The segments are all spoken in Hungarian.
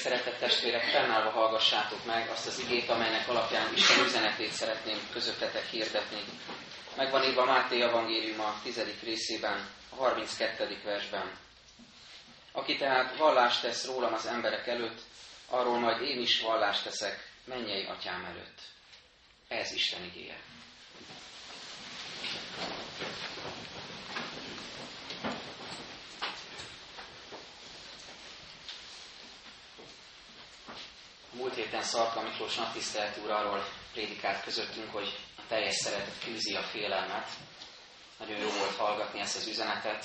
szeretett testvérek, fennállva hallgassátok meg azt az igét, amelynek alapján Isten üzenetét szeretném közöttetek hirdetni. Megvan írva Máté evangélium a 10. részében, a 32. versben. Aki tehát vallást tesz rólam az emberek előtt, arról majd én is vallást teszek mennyei atyám előtt. Ez Isten igéje. Múlt héten Szarka Miklós naptisztelt úr arról prédikált közöttünk, hogy a teljes szeretet küzdi a félelmet. Nagyon jó volt hallgatni ezt az üzenetet,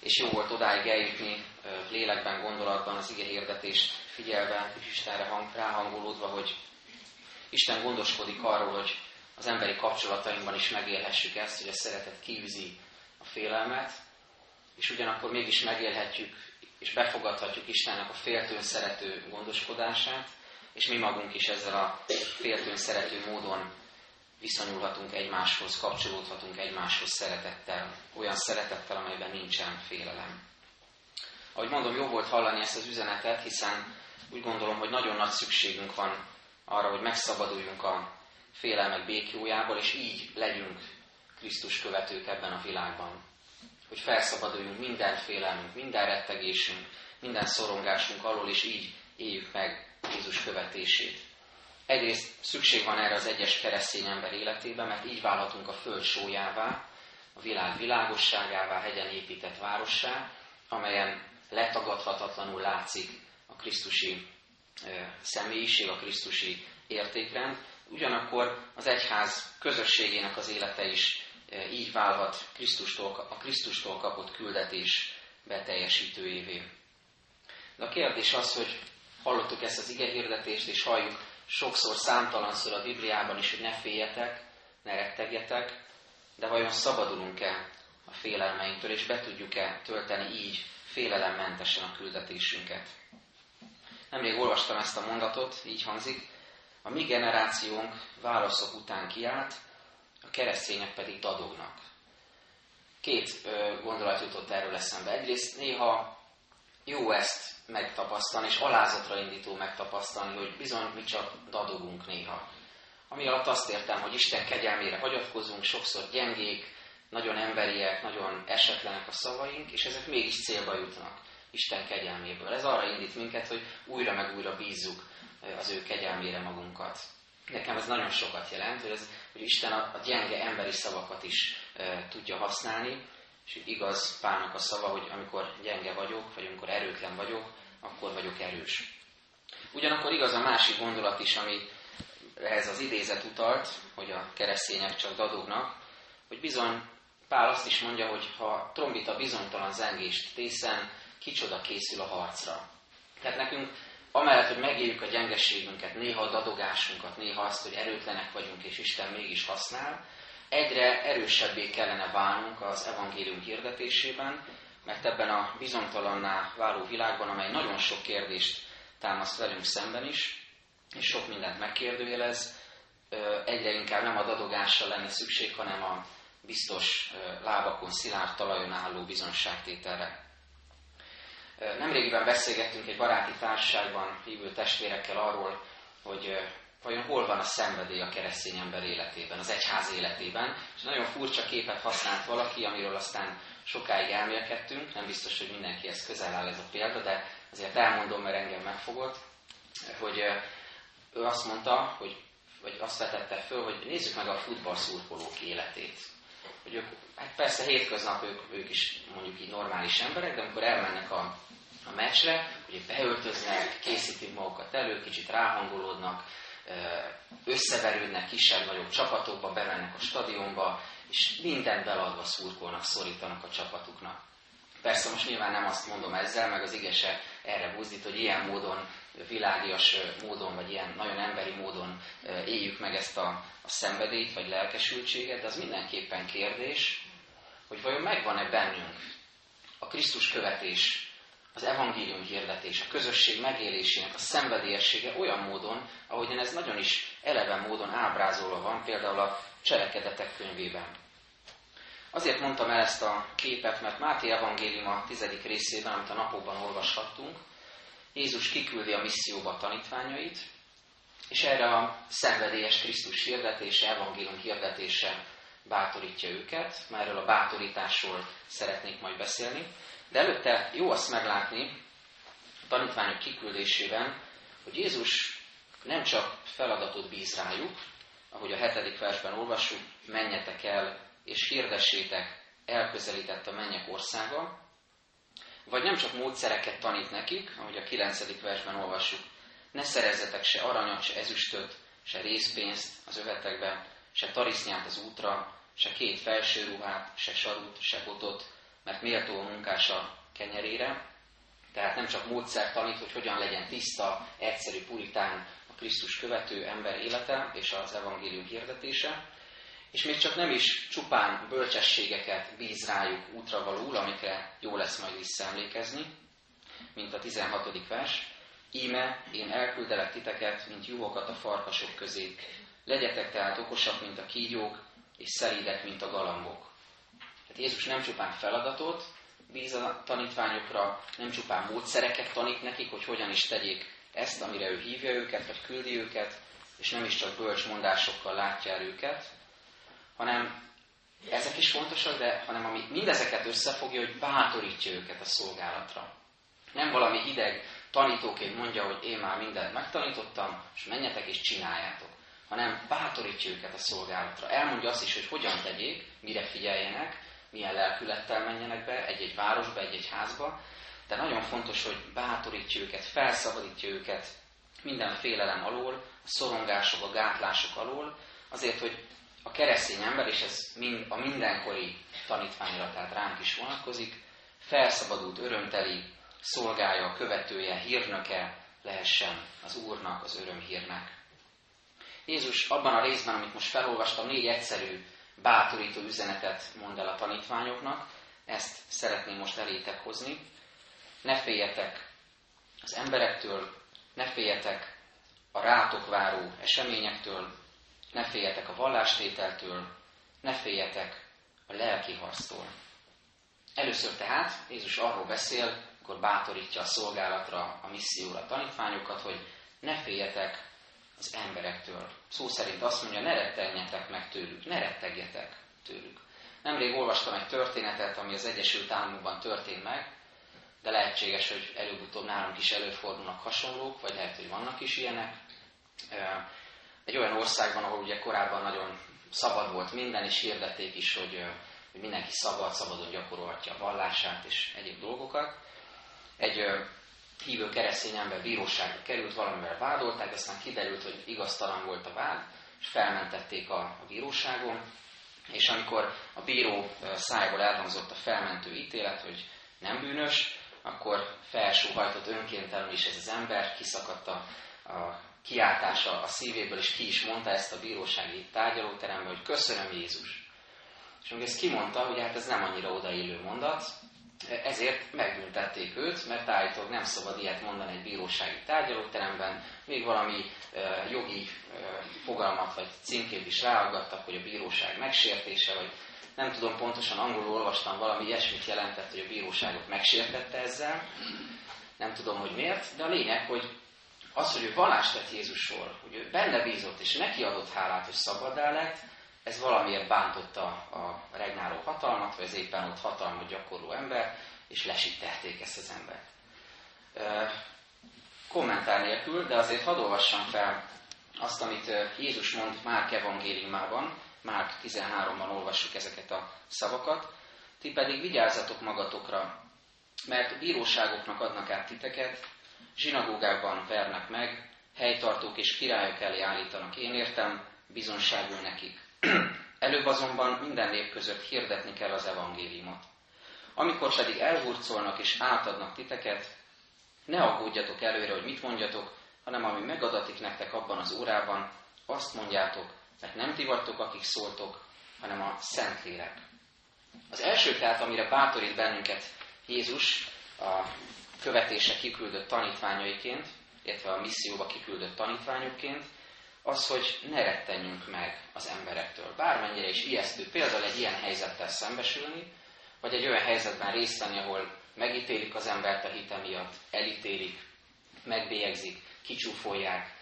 és jó volt odáig eljutni lélekben, gondolatban az ige hirdetést figyelve, és Istenre hang, ráhangolódva, hogy Isten gondoskodik arról, hogy az emberi kapcsolatainkban is megélhessük ezt, hogy a szeretet kiűzi a félelmet, és ugyanakkor mégis megélhetjük és befogadhatjuk Istennek a féltőn szerető gondoskodását, és mi magunk is ezzel a féltőn szerető módon viszonyulhatunk egymáshoz, kapcsolódhatunk egymáshoz szeretettel, olyan szeretettel, amelyben nincsen félelem. Ahogy mondom, jó volt hallani ezt az üzenetet, hiszen úgy gondolom, hogy nagyon nagy szükségünk van arra, hogy megszabaduljunk a félelmek békjójából, és így legyünk Krisztus követők ebben a világban. Hogy felszabaduljunk minden félelmünk, minden rettegésünk, minden szorongásunk alól, és így éljük meg Jézus követését. Egyrészt szükség van erre az egyes keresztény ember életében, mert így válhatunk a föld sójává, a világ világosságává, hegyen épített várossá, amelyen letagadhatatlanul látszik a Krisztusi személyiség, a Krisztusi értékrend. Ugyanakkor az egyház közösségének az élete is így válhat Krisztustól, a Krisztustól kapott küldetés beteljesítőjévé. De a kérdés az, hogy hallottuk ezt az igehirdetést, és halljuk sokszor, számtalanszor a Bibliában is, hogy ne féljetek, ne rettegjetek, de vajon szabadulunk-e a félelmeinktől, és be tudjuk-e tölteni így félelemmentesen a küldetésünket? Nemrég olvastam ezt a mondatot, így hangzik, a mi generációnk válaszok után kiállt, a keresztények pedig dadognak. Két ö, gondolat jutott erről eszembe. Egyrészt néha jó ezt megtapasztalni, és alázatra indító megtapasztalni, hogy bizony mi csak dadogunk néha. Ami alatt azt értem, hogy Isten kegyelmére hagyatkozunk, sokszor gyengék, nagyon emberiek, nagyon esetlenek a szavaink, és ezek mégis célba jutnak Isten kegyelméből. Ez arra indít minket, hogy újra meg újra bízzuk az ő kegyelmére magunkat. Nekem ez nagyon sokat jelent, hogy, ez, hogy Isten a, a gyenge emberi szavakat is e, tudja használni, és igaz Pálnak a szava, hogy amikor gyenge vagyok, vagy amikor erőtlen vagyok, akkor vagyok erős. Ugyanakkor igaz a másik gondolat is, ami ehhez az idézet utalt, hogy a keresztények csak dadognak, hogy bizony Pál azt is mondja, hogy ha trombita bizonytalan zengést tészen, kicsoda készül a harcra. Tehát nekünk amellett, hogy megéljük a gyengeségünket, néha a dadogásunkat, néha azt, hogy erőtlenek vagyunk, és Isten mégis használ, egyre erősebbé kellene válnunk az evangélium hirdetésében, mert ebben a bizonytalanná váló világban, amely nagyon sok kérdést támaszt velünk szemben is, és sok mindent megkérdőjelez, egyre inkább nem a dadogással lenne szükség, hanem a biztos lábakon, szilárd talajon álló bizonságtételre. Nemrégiben beszélgettünk egy baráti társaságban hívő testvérekkel arról, hogy vajon hol van a szenvedély a keresztény ember életében, az egyház életében, és nagyon furcsa képet használt valaki, amiről aztán sokáig elmélkedtünk, nem biztos, hogy mindenkihez közel áll ez a példa, de azért elmondom, mert engem megfogott, hogy ő azt mondta, hogy, vagy azt vetette föl, hogy nézzük meg a futballszurkolók életét. Hogy ők, hát persze hétköznap ők, ők is mondjuk így normális emberek, de amikor elmennek a a meccsre, ugye beöltöznek, készítik magukat elő, kicsit ráhangolódnak, összeverődnek kisebb-nagyobb csapatokba, bemennek a stadionba, és mindent beladva szurkolnak, szorítanak a csapatuknak. Persze most nyilván nem azt mondom ezzel, meg az igese erre buzdít, hogy ilyen módon, világias módon, vagy ilyen nagyon emberi módon éljük meg ezt a, a szenvedélyt, vagy lelkesültséget, de az mindenképpen kérdés, hogy vajon megvan-e bennünk a Krisztus követés az evangélium hirdetés, a közösség megélésének a szenvedélyessége olyan módon, ahogyan ez nagyon is eleven módon ábrázolva van, például a cselekedetek könyvében. Azért mondtam el ezt a képet, mert Máté evangélium a tizedik részében, amit a napokban olvashattunk, Jézus kiküldi a misszióba a tanítványait, és erre a szenvedélyes Krisztus hirdetése, evangélium hirdetése bátorítja őket. Már erről a bátorításról szeretnék majd beszélni. De előtte jó azt meglátni a tanítványok kiküldésében, hogy Jézus nem csak feladatot bíz rájuk, ahogy a hetedik versben olvassuk, menjetek el és hirdessétek, elközelített a mennyek országa, vagy nem csak módszereket tanít nekik, ahogy a kilencedik versben olvassuk, ne szerezzetek se aranyat, se ezüstöt, se részpénzt az övetekbe, se tarisznyát az útra, se két felső ruhát, se sarut, se botot, mert méltó a munkása kenyerére. Tehát nem csak módszer tanít, hogy hogyan legyen tiszta, egyszerű, puritán a Krisztus követő ember élete és az evangélium hirdetése, és még csak nem is csupán bölcsességeket bíz rájuk útra valóul, amikre jó lesz majd visszaemlékezni, mint a 16. vers. Íme, én elküldelek titeket, mint juhokat a farkasok közé. Legyetek tehát okosak, mint a kígyók, és szelídek, mint a galambok. Tehát Jézus nem csupán feladatot bíz a tanítványokra, nem csupán módszereket tanít nekik, hogy hogyan is tegyék ezt, amire ő hívja őket, vagy küldi őket, és nem is csak bölcs mondásokkal látja el őket, hanem ezek is fontosak, de hanem ami mindezeket összefogja, hogy bátorítja őket a szolgálatra. Nem valami hideg tanítóként mondja, hogy én már mindent megtanítottam, és menjetek és csináljátok, hanem bátorítja őket a szolgálatra. Elmondja azt is, hogy hogyan tegyék, mire figyeljenek, milyen lelkülettel menjenek be egy-egy városba, egy-egy házba, de nagyon fontos, hogy bátorítja őket, felszabadítja őket minden félelem alól, a szorongások, a gátlások alól, azért, hogy a keresztény ember, és ez mind, a mindenkori tanítványra, tehát ránk is vonatkozik, felszabadult, örömteli szolgája, követője, hírnöke lehessen az Úrnak, az örömhírnek. Jézus abban a részben, amit most felolvastam, négy egyszerű, bátorító üzenetet mond el a tanítványoknak, ezt szeretném most elétek hozni. Ne féljetek az emberektől, ne féljetek a rátok váró eseményektől, ne féljetek a vallástételtől, ne féljetek a lelki harctól. Először tehát Jézus arról beszél, akkor bátorítja a szolgálatra, a misszióra a tanítványokat, hogy ne féljetek az emberektől. Szó szerint azt mondja, ne rettenjetek meg tőlük, ne rettegjetek tőlük. Nemrég olvastam egy történetet, ami az Egyesült Államokban történt meg, de lehetséges, hogy előbb-utóbb nálunk is előfordulnak hasonlók, vagy lehet, hogy vannak is ilyenek egy olyan országban, ahol ugye korábban nagyon szabad volt minden, és hirdették is, hogy, hogy mindenki szabad, szabadon gyakorolhatja a vallását és egyéb dolgokat. Egy hívő keresztény ember bíróságra került, valamivel vádolták, aztán kiderült, hogy igaztalan volt a vád, és felmentették a, bíróságon, és amikor a bíró szájból elhangzott a felmentő ítélet, hogy nem bűnös, akkor felsóhajtott önkéntelenül is ez az ember, kiszakadt a, a kiáltása a szívéből, és ki is mondta ezt a bírósági tárgyalóteremben, hogy köszönöm Jézus. És amikor ezt kimondta, hogy hát ez nem annyira odaillő mondat, ezért megbüntették őt, mert állítólag nem szabad ilyet mondani egy bírósági tárgyalóteremben, még valami uh, jogi uh, fogalmat vagy címkét is ráaggattak, hogy a bíróság megsértése, vagy nem tudom pontosan, angolul olvastam valami ilyesmit jelentett, hogy a bíróságot megsértette ezzel. Nem tudom, hogy miért, de a lényeg, hogy az, hogy ő vallást tett Jézusról, hogy ő benne bízott és neki adott hálát, hogy szabadá lett, ez valamiért bántotta a regnáló hatalmat, vagy az éppen ott hatalmat gyakorló ember, és lesítették ezt az embert. Kommentár nélkül, de azért hadd olvassam fel azt, amit Jézus mond Márk evangéliumában, Márk 13-ban olvassuk ezeket a szavakat. Ti pedig vigyázzatok magatokra, mert bíróságoknak adnak át titeket, zsinagógákban vernek meg, helytartók és királyok elé állítanak. Én értem, bizonságul nekik. Előbb azonban minden nép között hirdetni kell az evangéliumot. Amikor pedig elhurcolnak és átadnak titeket, ne aggódjatok előre, hogy mit mondjatok, hanem ami megadatik nektek abban az órában, azt mondjátok, mert nem ti vagytok, akik szóltok, hanem a Szentlélek. Az első tehát, amire bátorít bennünket Jézus, a követése kiküldött tanítványaiként, illetve a misszióba kiküldött tanítványokként, az, hogy ne rettenjünk meg az emberektől. Bármennyire is ijesztő például egy ilyen helyzettel szembesülni, vagy egy olyan helyzetben részt venni, ahol megítélik az embert a hite miatt, elítélik, megbélyegzik, kicsúfolják.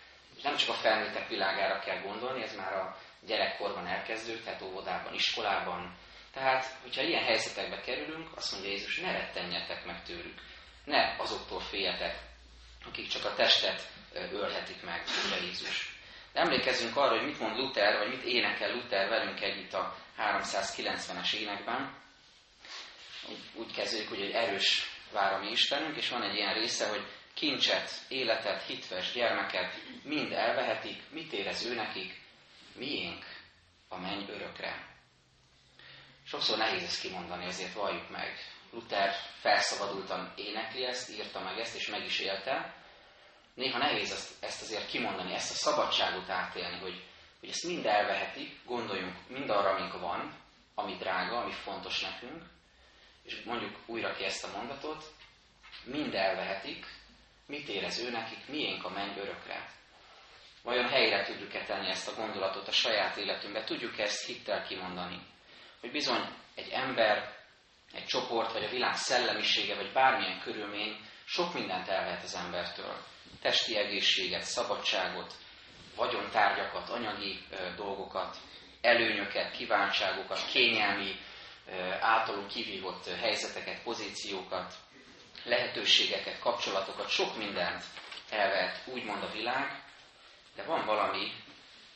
Nem csak a felnőttek világára kell gondolni, ez már a gyerekkorban elkezdődött, tehát óvodában, iskolában. Tehát, hogyha ilyen helyzetekbe kerülünk, azt mondja Jézus, ne rettenjetek meg tőlük. Ne azoktól féljetek, akik csak a testet ölhetik meg, mondja Jézus. Emlékezzünk arra, hogy mit mond Luther, vagy mit énekel Luther velünk együtt a 390-es énekben. Úgy kezdődik, hogy egy erős vár a mi Istenünk, és van egy ilyen része, hogy kincset, életet, hitves gyermeket mind elvehetik, mit érez ő nekik, miénk a menny örökre. Sokszor nehéz ezt kimondani, ezért valljuk meg. Luther felszabadultan énekli ezt, írta meg ezt, és meg is élte. Néha nehéz ezt, ezt azért kimondani, ezt a szabadságot átélni, hogy, hogy ezt mind elvehetik, gondoljunk mind arra, amink van, ami drága, ami fontos nekünk, és mondjuk újra ki ezt a mondatot, mind elvehetik, mit érez ő nekik, miénk a menny örökre. Vajon helyre tudjuk-e tenni ezt a gondolatot a saját életünkbe? Tudjuk ezt hittel kimondani? Hogy bizony egy ember, egy csoport, vagy a világ szellemisége, vagy bármilyen körülmény sok mindent elvehet az embertől. Testi egészséget, szabadságot, vagyontárgyakat, anyagi dolgokat, előnyöket, kívánságokat, kényelmi, általunk kivívott helyzeteket, pozíciókat, lehetőségeket, kapcsolatokat, sok mindent elvehet úgymond a világ, de van valami,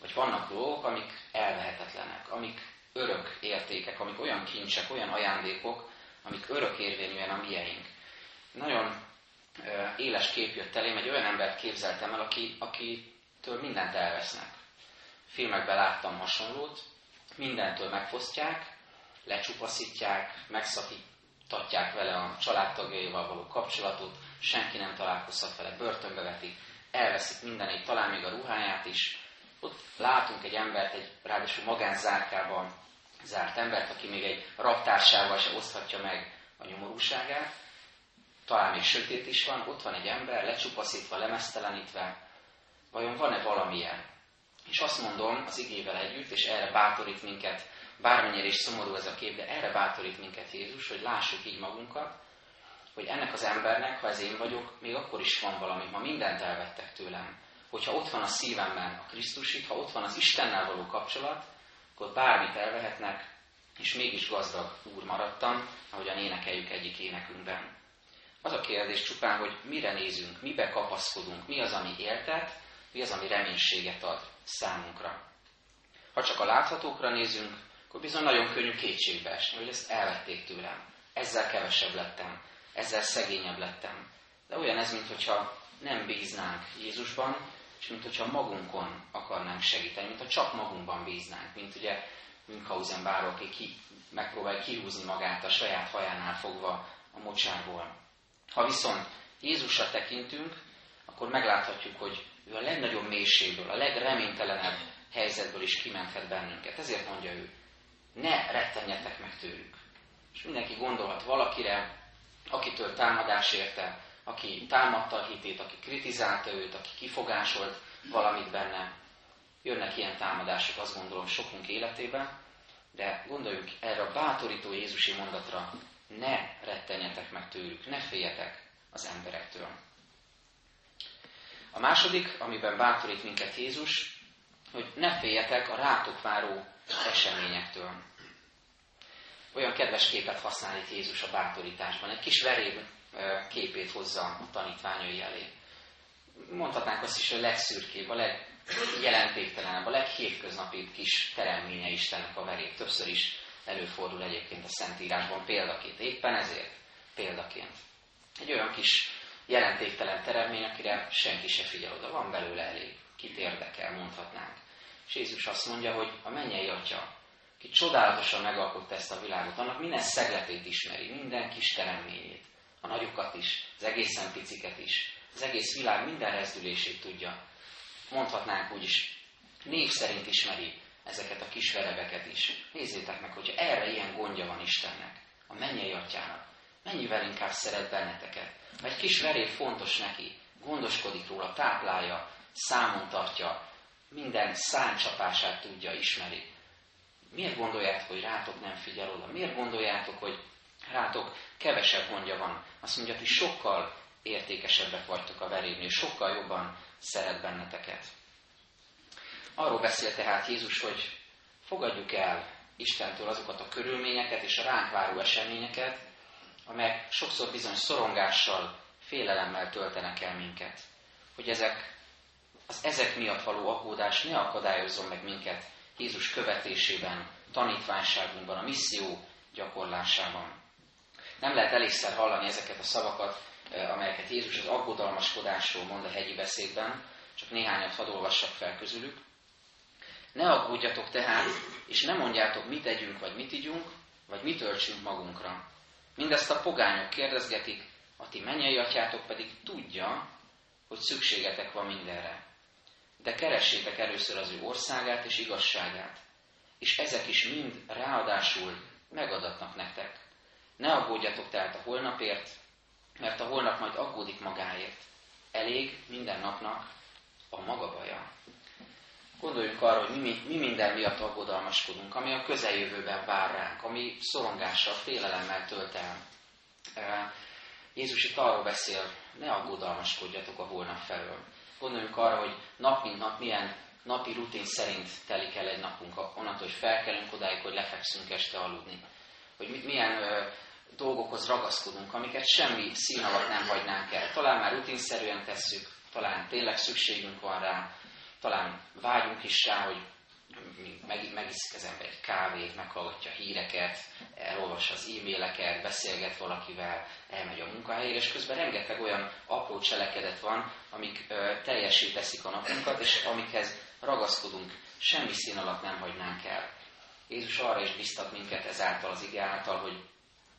vagy vannak dolgok, amik elvehetetlenek, amik örök értékek, amik olyan kincsek, olyan ajándékok, amik örök érvényűen a mieink. Nagyon éles kép jött elém, egy olyan embert képzeltem el, aki, akitől mindent elvesznek. Filmekben láttam hasonlót, mindentől megfosztják, lecsupaszítják, megszakítatják vele a családtagjaival való kapcsolatot, senki nem találkozhat vele, börtönbe vetik, elveszik mindenét, talán még a ruháját is. Ott látunk egy embert, egy ráadásul magánzárkában zárt embert, aki még egy raptársával se oszthatja meg a nyomorúságát. Talán még sötét is van, ott van egy ember, lecsupaszítva, lemesztelenítve. Vajon van-e valamilyen? És azt mondom az igével együtt, és erre bátorít minket, bármennyire is szomorú ez a kép, de erre bátorít minket Jézus, hogy lássuk így magunkat, hogy ennek az embernek, ha ez én vagyok, még akkor is van valami, ma mindent elvettek tőlem. Hogyha ott van a szívemben a Krisztus, ha ott van az Istennel való kapcsolat, akkor bármit elvehetnek, és mégis gazdag úr maradtam, ahogyan énekeljük egyik énekünkben. Az a kérdés csupán, hogy mire nézünk, mibe kapaszkodunk, mi az, ami éltet, mi az, ami reménységet ad számunkra. Ha csak a láthatókra nézünk, akkor bizony nagyon könnyű kétségbe esni, hogy ezt elvették tőlem. Ezzel kevesebb lettem, ezzel szegényebb lettem. De olyan ez, mintha nem bíznánk Jézusban, és mintha magunkon akarnánk segíteni, mintha csak magunkban bíznánk, mint ugye Münchhausen báró, aki ki, megpróbálja kihúzni magát a saját hajánál fogva a mocsárból. Ha viszont Jézusra tekintünk, akkor megláthatjuk, hogy ő a legnagyobb mélységből, a legreménytelenebb helyzetből is kimenthet bennünket. Ezért mondja ő, ne rettenjetek meg tőlük. És mindenki gondolhat valakire, akitől támadás érte, aki támadta a hitét, aki kritizálta őt, aki kifogásolt valamit benne. Jönnek ilyen támadások, azt gondolom, sokunk életében, de gondoljunk erre a bátorító Jézusi mondatra, ne rettenjetek meg tőlük, ne féljetek az emberektől. A második, amiben bátorít minket Jézus, hogy ne féljetek a rátok váró eseményektől olyan kedves képet használ itt Jézus a bátorításban. Egy kis veréb képét hozza a tanítványai elé. Mondhatnánk azt is, hogy a legszürkébb, a legjelentéktelenebb, a leghétköznapi kis teremménye Istennek a veréb. Többször is előfordul egyébként a Szentírásban példaként. Éppen ezért példaként. Egy olyan kis jelentéktelen teremmény, akire senki se figyel oda. Van belőle elég. Kit érdekel, mondhatnánk. És Jézus azt mondja, hogy a mennyei atya ki csodálatosan megalkotta ezt a világot, annak minden szegletét ismeri, minden kis teremményét, a nagyokat is, az egészen piciket is, az egész világ minden rezdülését tudja. Mondhatnánk úgy is, név szerint ismeri ezeket a kis verebeket is. Nézzétek meg, hogyha erre ilyen gondja van Istennek, a mennyei atyának, mennyivel inkább szeret benneteket. Egy kis veréb fontos neki, gondoskodik róla, táplálja, számon tartja, minden száncsapását tudja, ismeri Miért gondoljátok, hogy rátok nem figyel oda? Miért gondoljátok, hogy rátok kevesebb gondja van? Azt mondja, hogy sokkal értékesebbek vagytok a verévnél, sokkal jobban szeret benneteket. Arról beszél tehát Jézus, hogy fogadjuk el Istentől azokat a körülményeket és a ránk váró eseményeket, amelyek sokszor bizony szorongással, félelemmel töltenek el minket. Hogy ezek, az ezek miatt való aggódás ne akadályozzon meg minket Jézus követésében, tanítványságunkban, a misszió gyakorlásában. Nem lehet elégszer hallani ezeket a szavakat, eh, amelyeket Jézus az aggodalmaskodásról mond a hegyi beszédben, csak néhányat hadd olvassak fel közülük. Ne aggódjatok tehát, és ne mondjátok, mit tegyünk, vagy mit ígyunk, vagy mit töltsünk magunkra. Mindezt a pogányok kérdezgetik, a ti mennyei atyátok pedig tudja, hogy szükségetek van mindenre. De keressétek először az ő országát és igazságát, és ezek is mind ráadásul megadatnak nektek. Ne aggódjatok tehát a holnapért, mert a holnap majd aggódik magáért. Elég minden napnak a maga baja. Gondoljunk arra, hogy mi, mi minden miatt aggodalmaskodunk, ami a közeljövőben vár ránk, ami szorongással, félelemmel tölt el. Jézus itt arról beszél, ne aggódalmaskodjatok a holnap felől. Gondoljunk arra, hogy nap mint nap milyen napi rutin szerint telik el egy napunk, onnantól, hogy felkelünk odáig, hogy lefekszünk este aludni. Hogy milyen ö, dolgokhoz ragaszkodunk, amiket semmi szín alatt nem hagynánk el. Talán már rutinszerűen tesszük, talán tényleg szükségünk van rá, talán vágyunk is rá, hogy meg, megiszik az ember egy kávét, meghallgatja a híreket, elolvassa az e-maileket, beszélget valakivel, elmegy a munkahelyére, és közben rengeteg olyan apró cselekedet van, amik ö, teljesé a napunkat, és amikhez ragaszkodunk, semmi szín alatt nem hagynánk el. Jézus arra is biztat minket ezáltal az ige által, hogy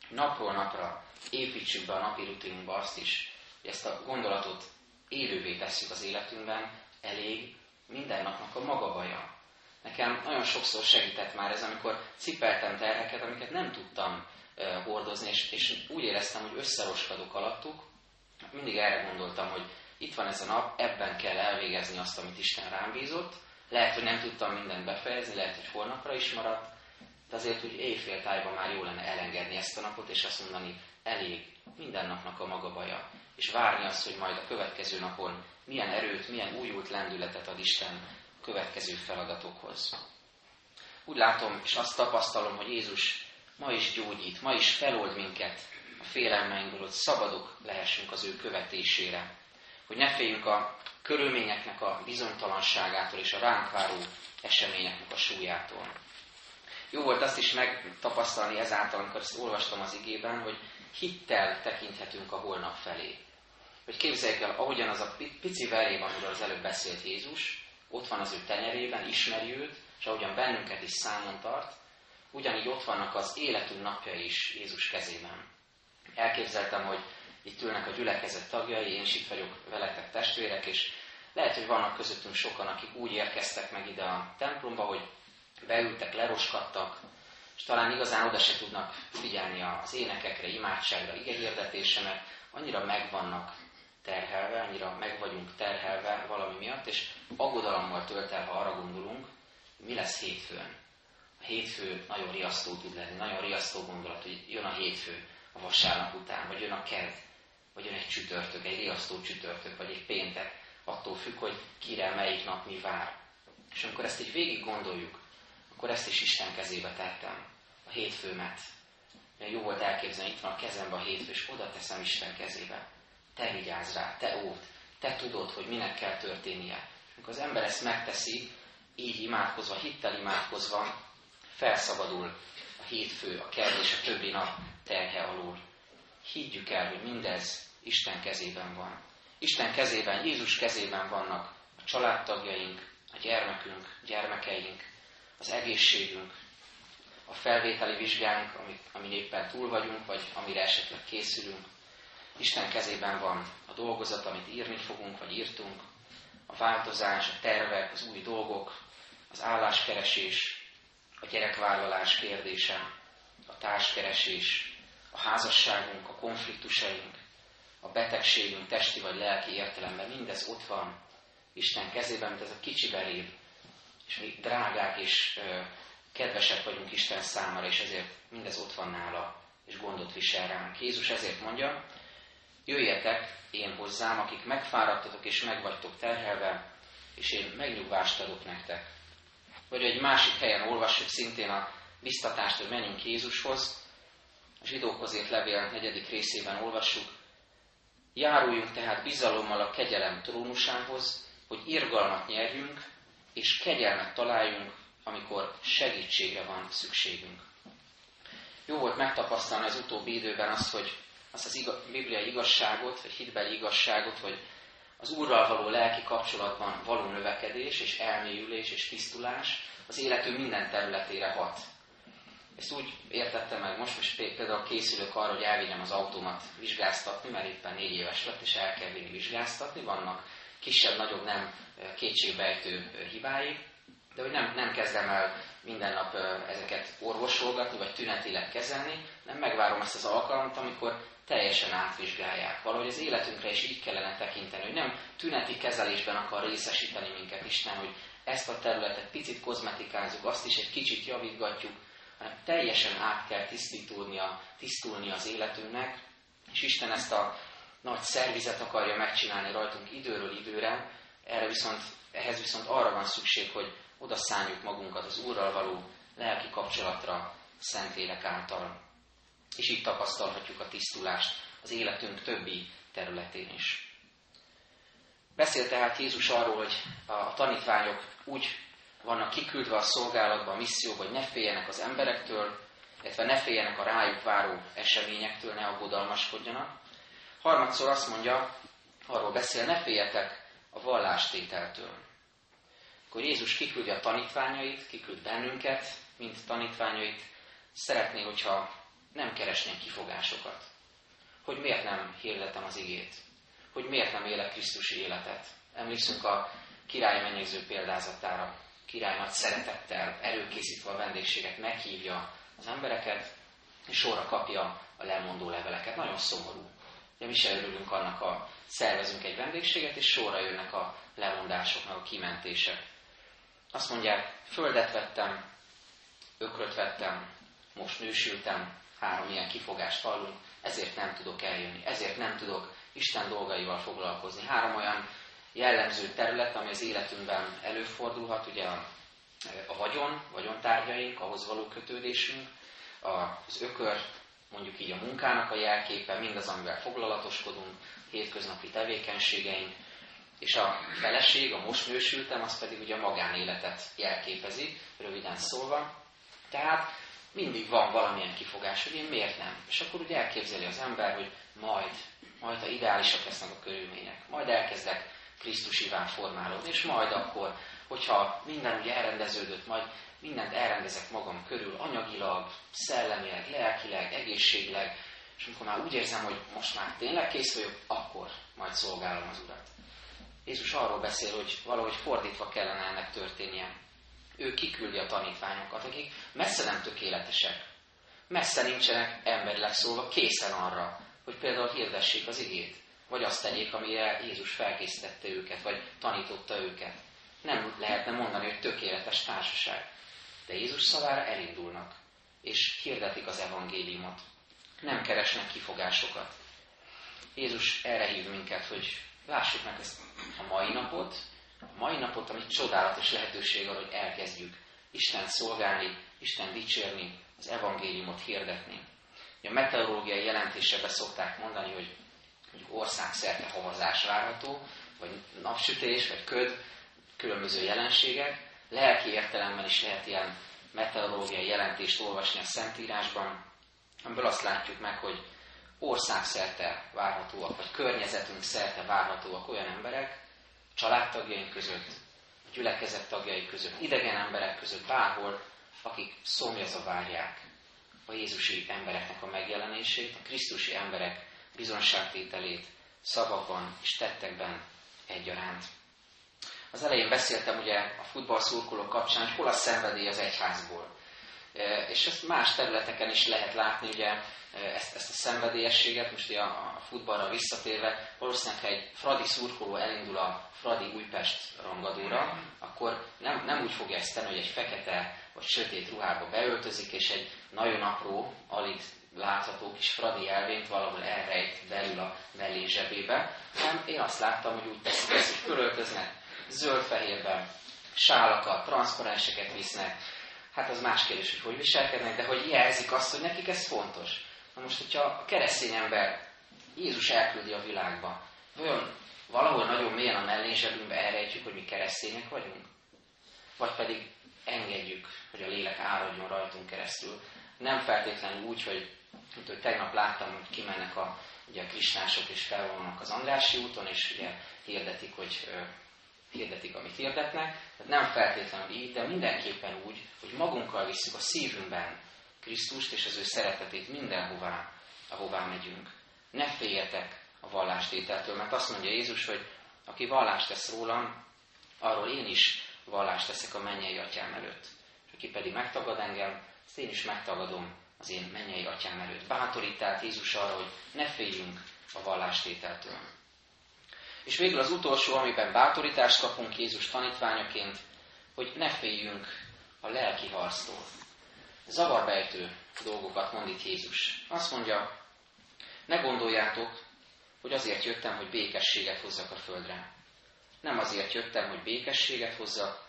napról napra építsük be a napi rutinunkba azt is, hogy ezt a gondolatot élővé tesszük az életünkben, elég minden napnak a maga baja. Nekem nagyon sokszor segített már ez, amikor cipeltem terheket, amiket nem tudtam hordozni, és, és úgy éreztem, hogy összeroskadok alattuk. Mindig erre gondoltam, hogy itt van ez a nap, ebben kell elvégezni azt, amit Isten rám bízott. Lehet, hogy nem tudtam mindent befejezni, lehet, hogy holnapra is maradt, de azért úgy éjféltájban már jó lenne elengedni ezt a napot, és azt mondani, elég, minden napnak a maga baja. És várni azt, hogy majd a következő napon milyen erőt, milyen újult lendületet ad Isten a következő feladatokhoz. Úgy látom, és azt tapasztalom, hogy Jézus ma is gyógyít, ma is felold minket a félelmeinkből, hogy szabadok lehessünk az ő követésére. Hogy ne féljünk a körülményeknek a bizonytalanságától és a ránk váró eseményeknek a súlyától. Jó volt azt is megtapasztalni ezáltal, amikor ezt olvastam az igében, hogy hittel tekinthetünk a holnap felé. Hogy képzeljük el, ahogyan az a pici veréb, amiről az előbb beszélt Jézus, ott van az ő tenyerében, ismeri őt, és ahogyan bennünket is számon tart, ugyanígy ott vannak az életünk napjai is Jézus kezében. Elképzeltem, hogy itt ülnek a gyülekezet tagjai, én is itt vagyok veletek testvérek, és lehet, hogy vannak közöttünk sokan, akik úgy érkeztek meg ide a templomba, hogy beültek, leroskadtak, és talán igazán oda se tudnak figyelni az énekekre, imádságra, igehirdetésre, mert annyira megvannak terhelve, annyira meg vagyunk terhelve valami miatt, és aggodalommal tölt el, ha arra gondolunk, mi lesz hétfőn. A hétfő nagyon riasztó tud lenni, nagyon riasztó gondolat, hogy jön a hétfő a vasárnap után, vagy jön a ked, vagy jön egy csütörtök, egy riasztó csütörtök, vagy egy péntek, attól függ, hogy kire melyik nap mi vár. És amikor ezt így végig gondoljuk, akkor ezt is Isten kezébe tettem, a hétfőmet. Mert jó volt elképzelni, itt van a kezemben a hétfő, és oda teszem Isten kezébe. Te vigyázz rá, te ót, te tudod, hogy minek kell történnie. Amikor az ember ezt megteszi, így imádkozva, hittel imádkozva, felszabadul a hétfő, a kedd és a többi nap terhe alól. Higgyük el, hogy mindez Isten kezében van. Isten kezében, Jézus kezében vannak a családtagjaink, a gyermekünk, gyermekeink, az egészségünk, a felvételi vizsgánk, amit, amin éppen túl vagyunk, vagy amire esetleg készülünk. Isten kezében van a dolgozat, amit írni fogunk, vagy írtunk, a változás, a tervek, az új dolgok, az álláskeresés, a gyerekvállalás kérdése, a társkeresés, a házasságunk, a konfliktusaink, a betegségünk testi vagy lelki értelemben, mindez ott van Isten kezében, mint ez a kicsi belév, és mi drágák és kedvesek vagyunk Isten számára, és ezért mindez ott van nála, és gondot visel ránk. Jézus ezért mondja, Jöjjetek én hozzám, akik megfáradtatok és megvagytok terhelve, és én megnyugvást adok nektek. Vagy egy másik helyen olvassuk szintén a biztatást, hogy menjünk Jézushoz. A zsidókhoz írt levél negyedik részében olvassuk. Járuljunk tehát bizalommal a kegyelem trónusához, hogy irgalmat nyerjünk, és kegyelmet találjunk, amikor segítségre van szükségünk. Jó volt megtapasztalni az utóbbi időben azt, hogy azt az igaz, bibliai igazságot, vagy hitbeli igazságot, hogy az Úrral való lelki kapcsolatban való növekedés és elmélyülés és tisztulás az életünk minden területére hat. Ezt úgy értettem meg most, most például készülök arra, hogy elvigyem az autómat vizsgáztatni, mert éppen négy éves lett, és el kell vinni vizsgáztatni. Vannak kisebb-nagyobb nem kétségbejtő hibái, de hogy nem, nem kezdem el minden nap ezeket orvosolgatni, vagy tünetileg kezelni, nem megvárom ezt az alkalmat, amikor teljesen átvizsgálják. Valahogy az életünkre is így kellene tekinteni, hogy nem tüneti kezelésben akar részesíteni minket Isten, hogy ezt a területet picit kozmetikázunk, azt is egy kicsit javítgatjuk, hanem teljesen át kell tisztítulnia, tisztulni az életünknek, és Isten ezt a nagy szervizet akarja megcsinálni rajtunk időről időre, erre viszont, ehhez viszont arra van szükség, hogy oda szálljuk magunkat az Úrral való lelki kapcsolatra Szentlélek által. És itt tapasztalhatjuk a tisztulást az életünk többi területén is. Beszél tehát Jézus arról, hogy a tanítványok úgy vannak kiküldve a szolgálatba, a misszióba, hogy ne féljenek az emberektől, illetve ne féljenek a rájuk váró eseményektől, ne aggodalmaskodjanak. Harmadszor azt mondja, arról beszél, ne féljetek a vallástételtől. Akkor Jézus kiküldi a tanítványait, kiküld bennünket, mint tanítványait, szeretné, hogyha nem keresnénk kifogásokat. Hogy miért nem hirdetem az igét? Hogy miért nem élek Krisztusi életet? Emlékszünk a király mennyező példázatára. Király nagy szeretettel, előkészítve a vendégséget meghívja az embereket, és sorra kapja a lemondó leveleket. Nagyon szomorú. De mi se örülünk annak, a szervezünk egy vendégséget, és sorra jönnek a lemondások, a kimentések. Azt mondják, földet vettem, ökröt vettem, most nősültem, három ilyen kifogást hallunk, ezért nem tudok eljönni, ezért nem tudok Isten dolgaival foglalkozni. Három olyan jellemző terület, ami az életünkben előfordulhat, ugye a, a vagyon, vagyontárgyaink, ahhoz való kötődésünk, az ökör, mondjuk így a munkának a jelképe, mindaz, amivel foglalatoskodunk, hétköznapi tevékenységeink, és a feleség, a most nősültem, az pedig ugye a magánéletet jelképezi, röviden szólva. Tehát mindig van valamilyen kifogás, hogy én miért nem. És akkor ugye elképzeli az ember, hogy majd, majd ha ideálisak lesznek a körülmények, majd elkezdek Krisztusiván formálódni, és majd akkor, hogyha minden ugye elrendeződött, majd mindent elrendezek magam körül, anyagilag, szellemileg, lelkileg, egészségileg, és amikor már úgy érzem, hogy most már tényleg kész vagyok, akkor majd szolgálom az Urat. Jézus arról beszél, hogy valahogy fordítva kellene ennek történnie ő kiküldi a tanítványokat, akik messze nem tökéletesek. Messze nincsenek emberileg szólva készen arra, hogy például hirdessék az igét, vagy azt tegyék, amire Jézus felkészítette őket, vagy tanította őket. Nem lehetne mondani, hogy tökéletes társaság. De Jézus szavára elindulnak, és hirdetik az evangéliumot. Nem keresnek kifogásokat. Jézus erre hív minket, hogy lássuk meg ezt a mai napot, a mai napot, ami csodálatos lehetőség arra, hogy elkezdjük Isten szolgálni, Isten dicsérni, az evangéliumot hirdetni. A meteorológiai jelentésebe szokták mondani, hogy országszerte havazás várható, vagy napsütés, vagy köd, különböző jelenségek. Lelki értelemben is lehet ilyen meteorológiai jelentést olvasni a Szentírásban, amiből azt látjuk meg, hogy országszerte várhatóak, vagy környezetünk szerte várhatóak olyan emberek, családtagjaink között, a gyülekezet tagjai között, idegen emberek között, bárhol, akik szomjazva várják a Jézusi embereknek a megjelenését, a Krisztusi emberek bizonságtételét szavakban és tettekben egyaránt. Az elején beszéltem ugye a futballszurkolók kapcsán, hogy hol a szenvedély az egyházból. E, és ezt más területeken is lehet látni, ugye ezt, ezt a szenvedélyességet, most ugye a futballra visszatérve, valószínűleg ha egy Fradi szurkoló elindul a Fradi Újpest rangadóra, akkor nem, nem úgy fogja ezt tenni, hogy egy fekete vagy sötét ruhába beöltözik, és egy nagyon apró, alig látható kis Fradi elvényt valahol elrejt belül a mellé zsebébe, hanem én azt láttam, hogy úgy teszik ezt, hogy köröltöznek zöld-fehérben, sálakat, transzparenseket visznek, hát az más kérdés, hogy hogy viselkednek, de hogy jelzik azt, hogy nekik ez fontos. Na most, hogyha a keresztény ember Jézus elküldi a világba, olyan valahol nagyon mélyen a mellényzsebünkbe elrejtjük, hogy mi keresztények vagyunk? Vagy pedig engedjük, hogy a lélek áradjon rajtunk keresztül. Nem feltétlenül úgy, hogy, hogy tegnap láttam, hogy kimennek a, ugye a kristások és felvonulnak az Andrási úton, és ugye hirdetik, hogy hirdetik, amit hirdetnek. Tehát nem feltétlenül így, de mindenképpen úgy, hogy magunkkal visszük a szívünkben Krisztust és az ő szeretetét mindenhová, ahová megyünk. Ne féljetek a vallástételtől, mert azt mondja Jézus, hogy aki vallást tesz rólam, arról én is vallást teszek a mennyei atyám előtt. És aki pedig megtagad engem, azt én is megtagadom az én mennyei atyám előtt. Bátorít Jézus arra, hogy ne féljünk a vallástételtől. És végül az utolsó, amiben bátorítást kapunk Jézus tanítványaként, hogy ne féljünk a lelki harctól. Zavarbejtő dolgokat mond itt Jézus. Azt mondja, ne gondoljátok, hogy azért jöttem, hogy békességet hozzak a földre. Nem azért jöttem, hogy békességet hozzak,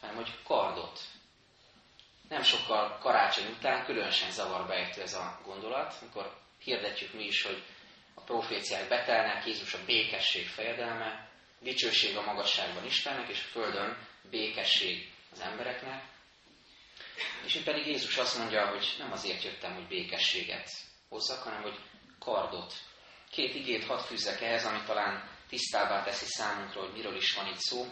hanem hogy kardot. Nem sokkal karácsony után különösen zavarba ejtő ez a gondolat, amikor hirdetjük mi is, hogy a proféciák betelnek, Jézus a békesség fejedelme, dicsőség a magasságban Istennek, és a Földön békesség az embereknek. És itt pedig Jézus azt mondja, hogy nem azért jöttem, hogy békességet hozzak, hanem hogy kardot. Két igét hadd fűzzek ehhez, ami talán tisztábbá teszi számunkra, hogy miről is van itt szó.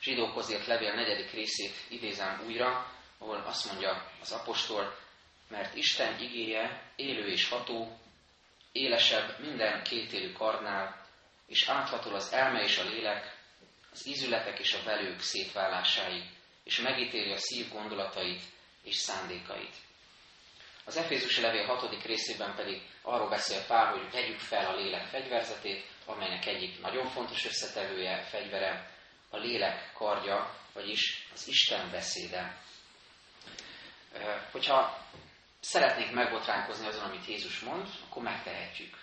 Zsidókhoz írt levél negyedik részét idézem újra, ahol azt mondja az apostol, mert Isten igéje élő és ható, élesebb minden kétélű karnál, és áthatol az elme és a lélek, az ízületek és a velők szétválásáig, és megítéli a szív gondolatait és szándékait. Az Efézusi levél hatodik részében pedig arról beszél Pál, hogy vegyük fel a lélek fegyverzetét, amelynek egyik nagyon fontos összetevője, fegyvere, a lélek kardja, vagyis az Isten beszéde. Hogyha szeretnénk megbotránkozni azon, amit Jézus mond, akkor megtehetjük.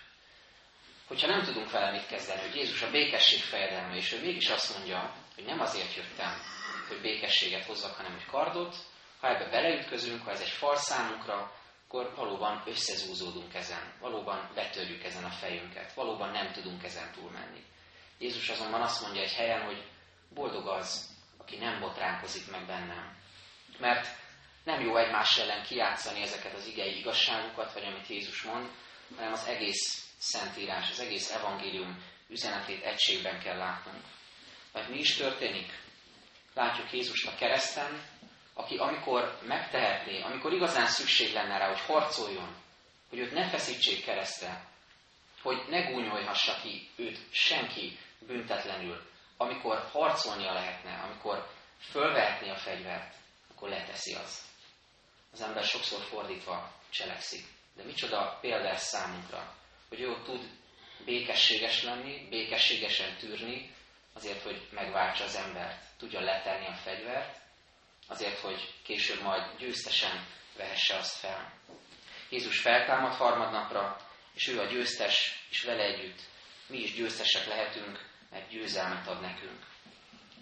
Hogyha nem tudunk vele mit kezdeni, hogy Jézus a békesség fejedelme, és ő mégis azt mondja, hogy nem azért jöttem, hogy békességet hozzak, hanem hogy kardot, ha ebbe beleütközünk, ha ez egy fal számunkra, akkor valóban összezúzódunk ezen, valóban betörjük ezen a fejünket, valóban nem tudunk ezen túlmenni. Jézus azonban azt mondja egy helyen, hogy boldog az, aki nem botránkozik meg bennem. Mert nem jó egymás ellen kiátszani ezeket az igei igazságokat, vagy amit Jézus mond, hanem az egész Szentírás, az egész evangélium üzenetét egységben kell látnunk. Mert mi is történik? Látjuk Jézust a kereszten, aki amikor megtehetné, amikor igazán szükség lenne rá, hogy harcoljon, hogy őt ne feszítsék keresztre, hogy ne gúnyolhassa ki őt senki büntetlenül, amikor harcolnia lehetne, amikor fölvehetné a fegyvert, akkor leteszi az. Az ember sokszor fordítva cselekszik. De micsoda példás számunkra, hogy ő tud békességes lenni, békességesen tűrni, azért, hogy megváltsa az embert, tudja letenni a fegyvert, azért, hogy később majd győztesen vehesse azt fel. Jézus feltámad harmadnapra, és ő a győztes, és vele együtt mi is győztesek lehetünk, mert győzelmet ad nekünk.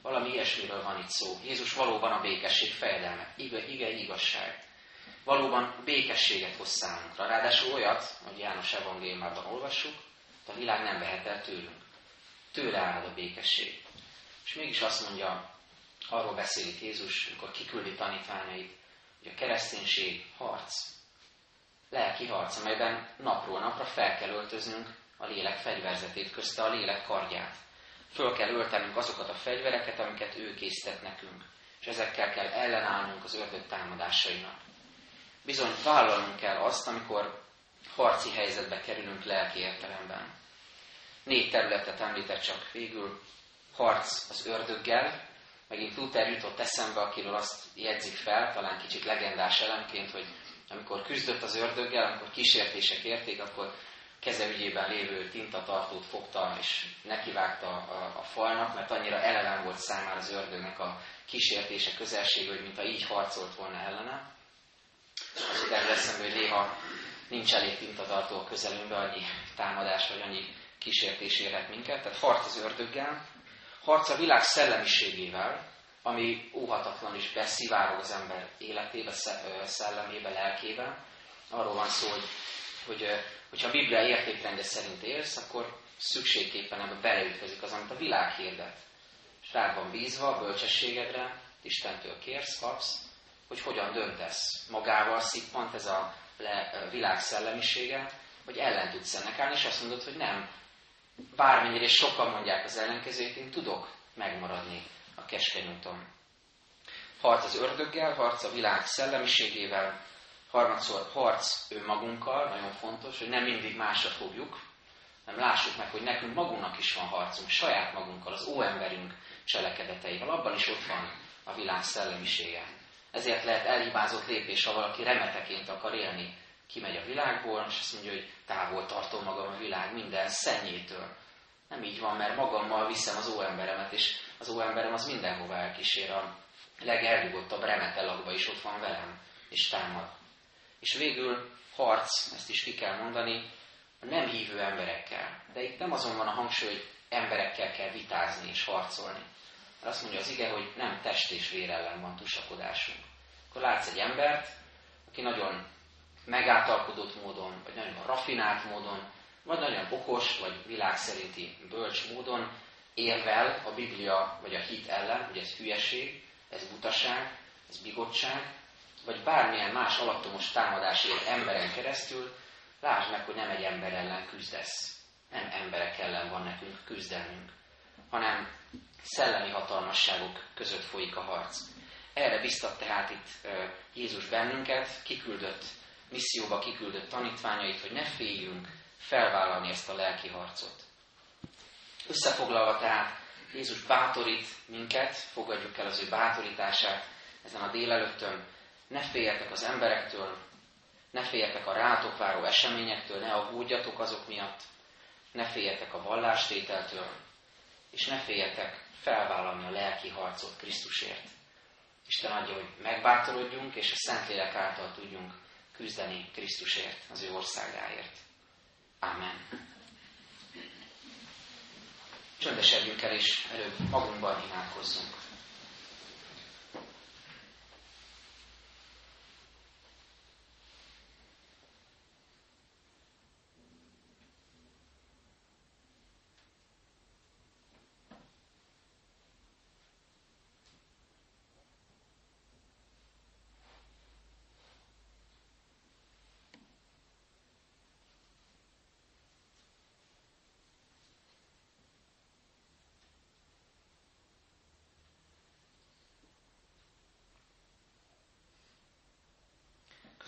Valami ilyesmiről van itt szó. Jézus valóban a békesség fejedelme, ige, ige igazság. Valóban békességet hoz számunkra. Ráadásul olyat, hogy János evangéliumában olvassuk, a világ nem vehet el tőlünk. Tőle áll a békesség. És mégis azt mondja arról beszélik Jézus, amikor kiküldi tanítványait, hogy a kereszténység harc, lelki harc, amelyben napról napra fel kell öltöznünk a lélek fegyverzetét, közte a lélek kardját. Föl kell öltenünk azokat a fegyvereket, amiket ő készített nekünk, és ezekkel kell ellenállnunk az ördög támadásainak. Bizony vállalnunk kell azt, amikor harci helyzetbe kerülünk lelki értelemben. Négy területet említett csak végül. Harc az ördöggel, megint Luther jutott eszembe, akiről azt jegyzik fel, talán kicsit legendás elemként, hogy amikor küzdött az ördöggel, amikor kísértések érték, akkor keze ügyében lévő tintatartót fogta és nekivágta a, a falnak, mert annyira eleven volt számára az ördögnek a kísértése közelség, hogy mintha így harcolt volna ellene. Az erről eszembe, hogy néha nincs elég tintatartó a közelünkbe, annyi támadás vagy annyi kísértés érhet minket. Tehát harc az ördöggel, harc a világ szellemiségével, ami óhatatlan is beszivárog az ember életébe, szellemébe, lelkébe. Arról van szó, hogy, hogy hogyha a Biblia értékrendje szerint élsz, akkor szükségképpen ebbe beleütközik az, amit a világ hirdet. És rád van bízva a bölcsességedre, Istentől kérsz, kapsz, hogy hogyan döntesz. Magával szippant ez a le, világ szellemisége, hogy ellen tudsz ennek állni, és azt mondod, hogy nem. Bármennyire is sokan mondják az ellenkezőt, én tudok megmaradni a keskeny úton. Harc az ördöggel, harc a világ szellemiségével, harmadszor harc önmagunkkal, nagyon fontos, hogy nem mindig másra fogjuk, nem lássuk meg, hogy nekünk magunknak is van harcunk, saját magunkkal, az óemberünk cselekedeteivel. Abban is ott van a világ szellemisége. Ezért lehet elhibázott lépés, ha valaki remeteként akar élni. Kimegy a világból, és azt mondja, hogy távol tartom magam a világ minden szennyétől. Nem így van, mert magammal viszem az óemberemet, és az óemberem az mindenhova elkísér. A legeldugottabb remetelakba is ott van velem, és támad. És végül harc, ezt is ki kell mondani, a nem hívő emberekkel. De itt nem azon van a hangsúly, hogy emberekkel kell vitázni és harcolni. Mert azt mondja az ige, hogy nem test és vér ellen van tusakodásunk. Akkor látsz egy embert, aki nagyon megáltalkodott módon, vagy nagyon rafinált módon, vagy nagyon okos, vagy világ szerinti bölcs módon érvel a Biblia vagy a hit ellen, hogy ez hülyeség, ez butaság, ez bigottság, vagy bármilyen más alattomos támadás ér emberen keresztül, lásd meg, hogy nem egy ember ellen küzdesz. Nem emberek ellen van nekünk küzdelmünk, hanem szellemi hatalmasságok között folyik a harc. Erre biztat tehát itt Jézus bennünket, kiküldött, misszióba kiküldött tanítványait, hogy ne féljünk felvállalni ezt a lelki harcot. Összefoglalva tehát Jézus bátorít minket, fogadjuk el az ő bátorítását ezen a délelőttön, ne féljetek az emberektől, ne féljetek a rátok váró eseményektől, ne aggódjatok azok miatt, ne féljetek a vallástételtől, és ne féljetek felvállalni a lelki harcot Krisztusért. Isten adja, hogy megbátorodjunk, és a Szentlélek által tudjunk küzdeni Krisztusért, az ő országáért. Amen. Csöndesedjünk el, és előbb magunkban imádkozzunk.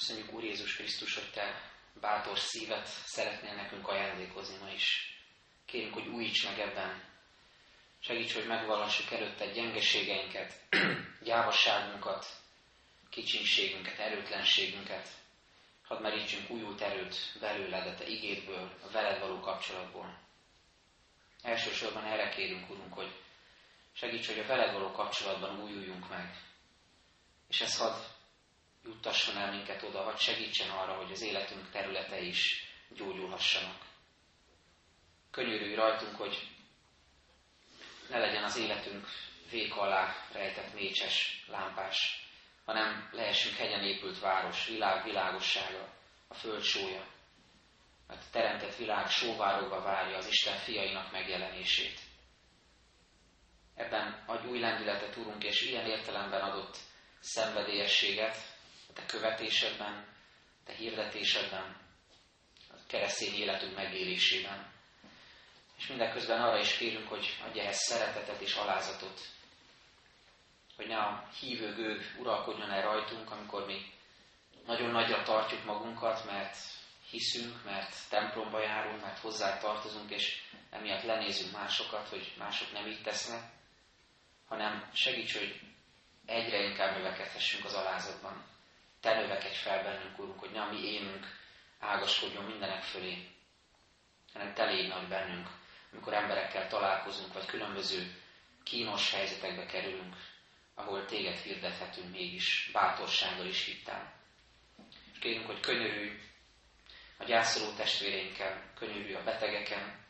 Köszönjük Úr Jézus Krisztus, hogy Te bátor szívet szeretnél nekünk ajándékozni ma is. Kérünk, hogy újíts meg ebben. Segíts, hogy megvallassuk előtte gyengeségeinket, gyávasságunkat, kicsinségünket, erőtlenségünket. Hadd merítsünk újult erőt belőled, a Te igédből, a veled való kapcsolatból. Elsősorban erre kérünk, Urunk, hogy segíts, hogy a veled való kapcsolatban újuljunk meg. És ez hadd juttasson el minket oda, vagy segítsen arra, hogy az életünk területe is gyógyulhassanak. Könyörülj rajtunk, hogy ne legyen az életünk vék alá rejtett mécses, lámpás, hanem lehessünk hegyen épült város, világ világossága, a föld sója. Mert a teremtett világ sóváróba várja az Isten fiainak megjelenését. Ebben adj új lendületet, Úrunk, és ilyen értelemben adott szenvedélyességet, te követésedben, te hirdetésedben, a keresztény életünk megélésében. És mindeközben arra is kérünk, hogy adj ehhez szeretetet és alázatot, hogy ne a hívő gőg uralkodjon el rajtunk, amikor mi nagyon nagyra tartjuk magunkat, mert hiszünk, mert templomba járunk, mert hozzá tartozunk, és emiatt lenézünk másokat, hogy mások nem így tesznek, hanem segíts, hogy egyre inkább növekedhessünk az alázatban te növekedj fel bennünk, Úrunk, hogy ne a mi énünk ágaskodjon mindenek fölé, hanem te légy nagy bennünk, amikor emberekkel találkozunk, vagy különböző kínos helyzetekbe kerülünk, ahol téged hirdethetünk mégis bátorsággal is hittel. És kérünk, hogy könyörülj a gyászoló testvéreinkkel, könyörülj a betegeken,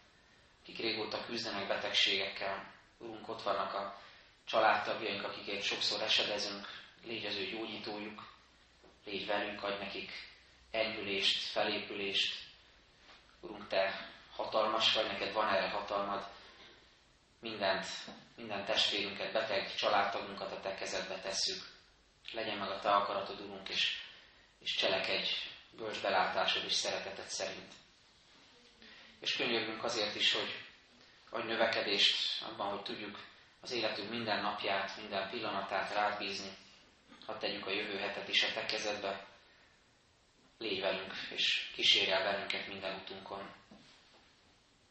akik régóta küzdenek betegségekkel. Urunk, ott vannak a családtagjaink, akikért sokszor esedezünk, légy az ő gyógyítójuk, légy velünk, adj nekik enyhülést, felépülést. Urunk, Te hatalmas vagy, neked van erre hatalmad, mindent, minden testvérünket, beteg családtagunkat a Te kezedbe tesszük. Legyen meg a Te akaratod, Urunk, és, és cselekedj bölcs belátásod és szereteted szerint. És könyörgünk azért is, hogy adj növekedést abban, hogy tudjuk az életünk minden napját, minden pillanatát rád bízni. Hadd tegyük a jövő hetet is a te kezedbe. Légy velünk, és kísérj el bennünket minden utunkon.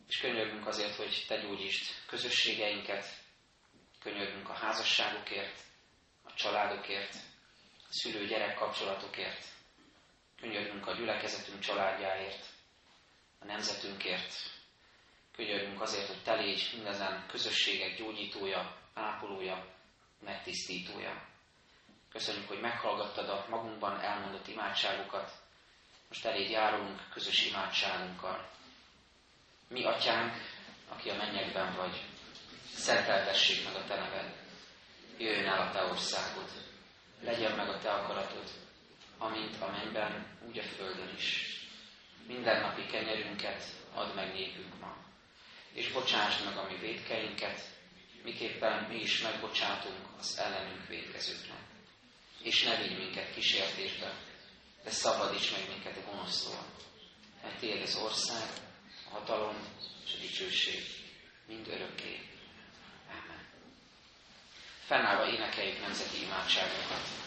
És könyörgünk azért, hogy te gyógyítsd közösségeinket, könyörgünk a házasságokért, a családokért, a szülő-gyerek kapcsolatokért, könyörgünk a gyülekezetünk családjáért, a nemzetünkért, könyörgünk azért, hogy te légy mindezen közösségek gyógyítója, ápolója, megtisztítója. Köszönjük, hogy meghallgattad a magunkban elmondott imádságokat. Most elég járunk közös imádságunkkal. Mi, atyánk, aki a mennyekben vagy, szenteltessék meg a te neved. Jöjjön el a te országod. Legyen meg a te akaratod, amint a mennyben, úgy a földön is. Minden napi kenyerünket add meg nékünk ma, és bocsásd meg a mi védkeinket, miképpen mi is megbocsátunk az ellenünk védkezőknek. És ne vigy minket kísértésbe, de szabadíts meg minket a gonosztól. Mert tiéd az ország, a hatalom és a dicsőség mind örökké. Amen. Fennállva énekeljük nemzeti imádságunkat.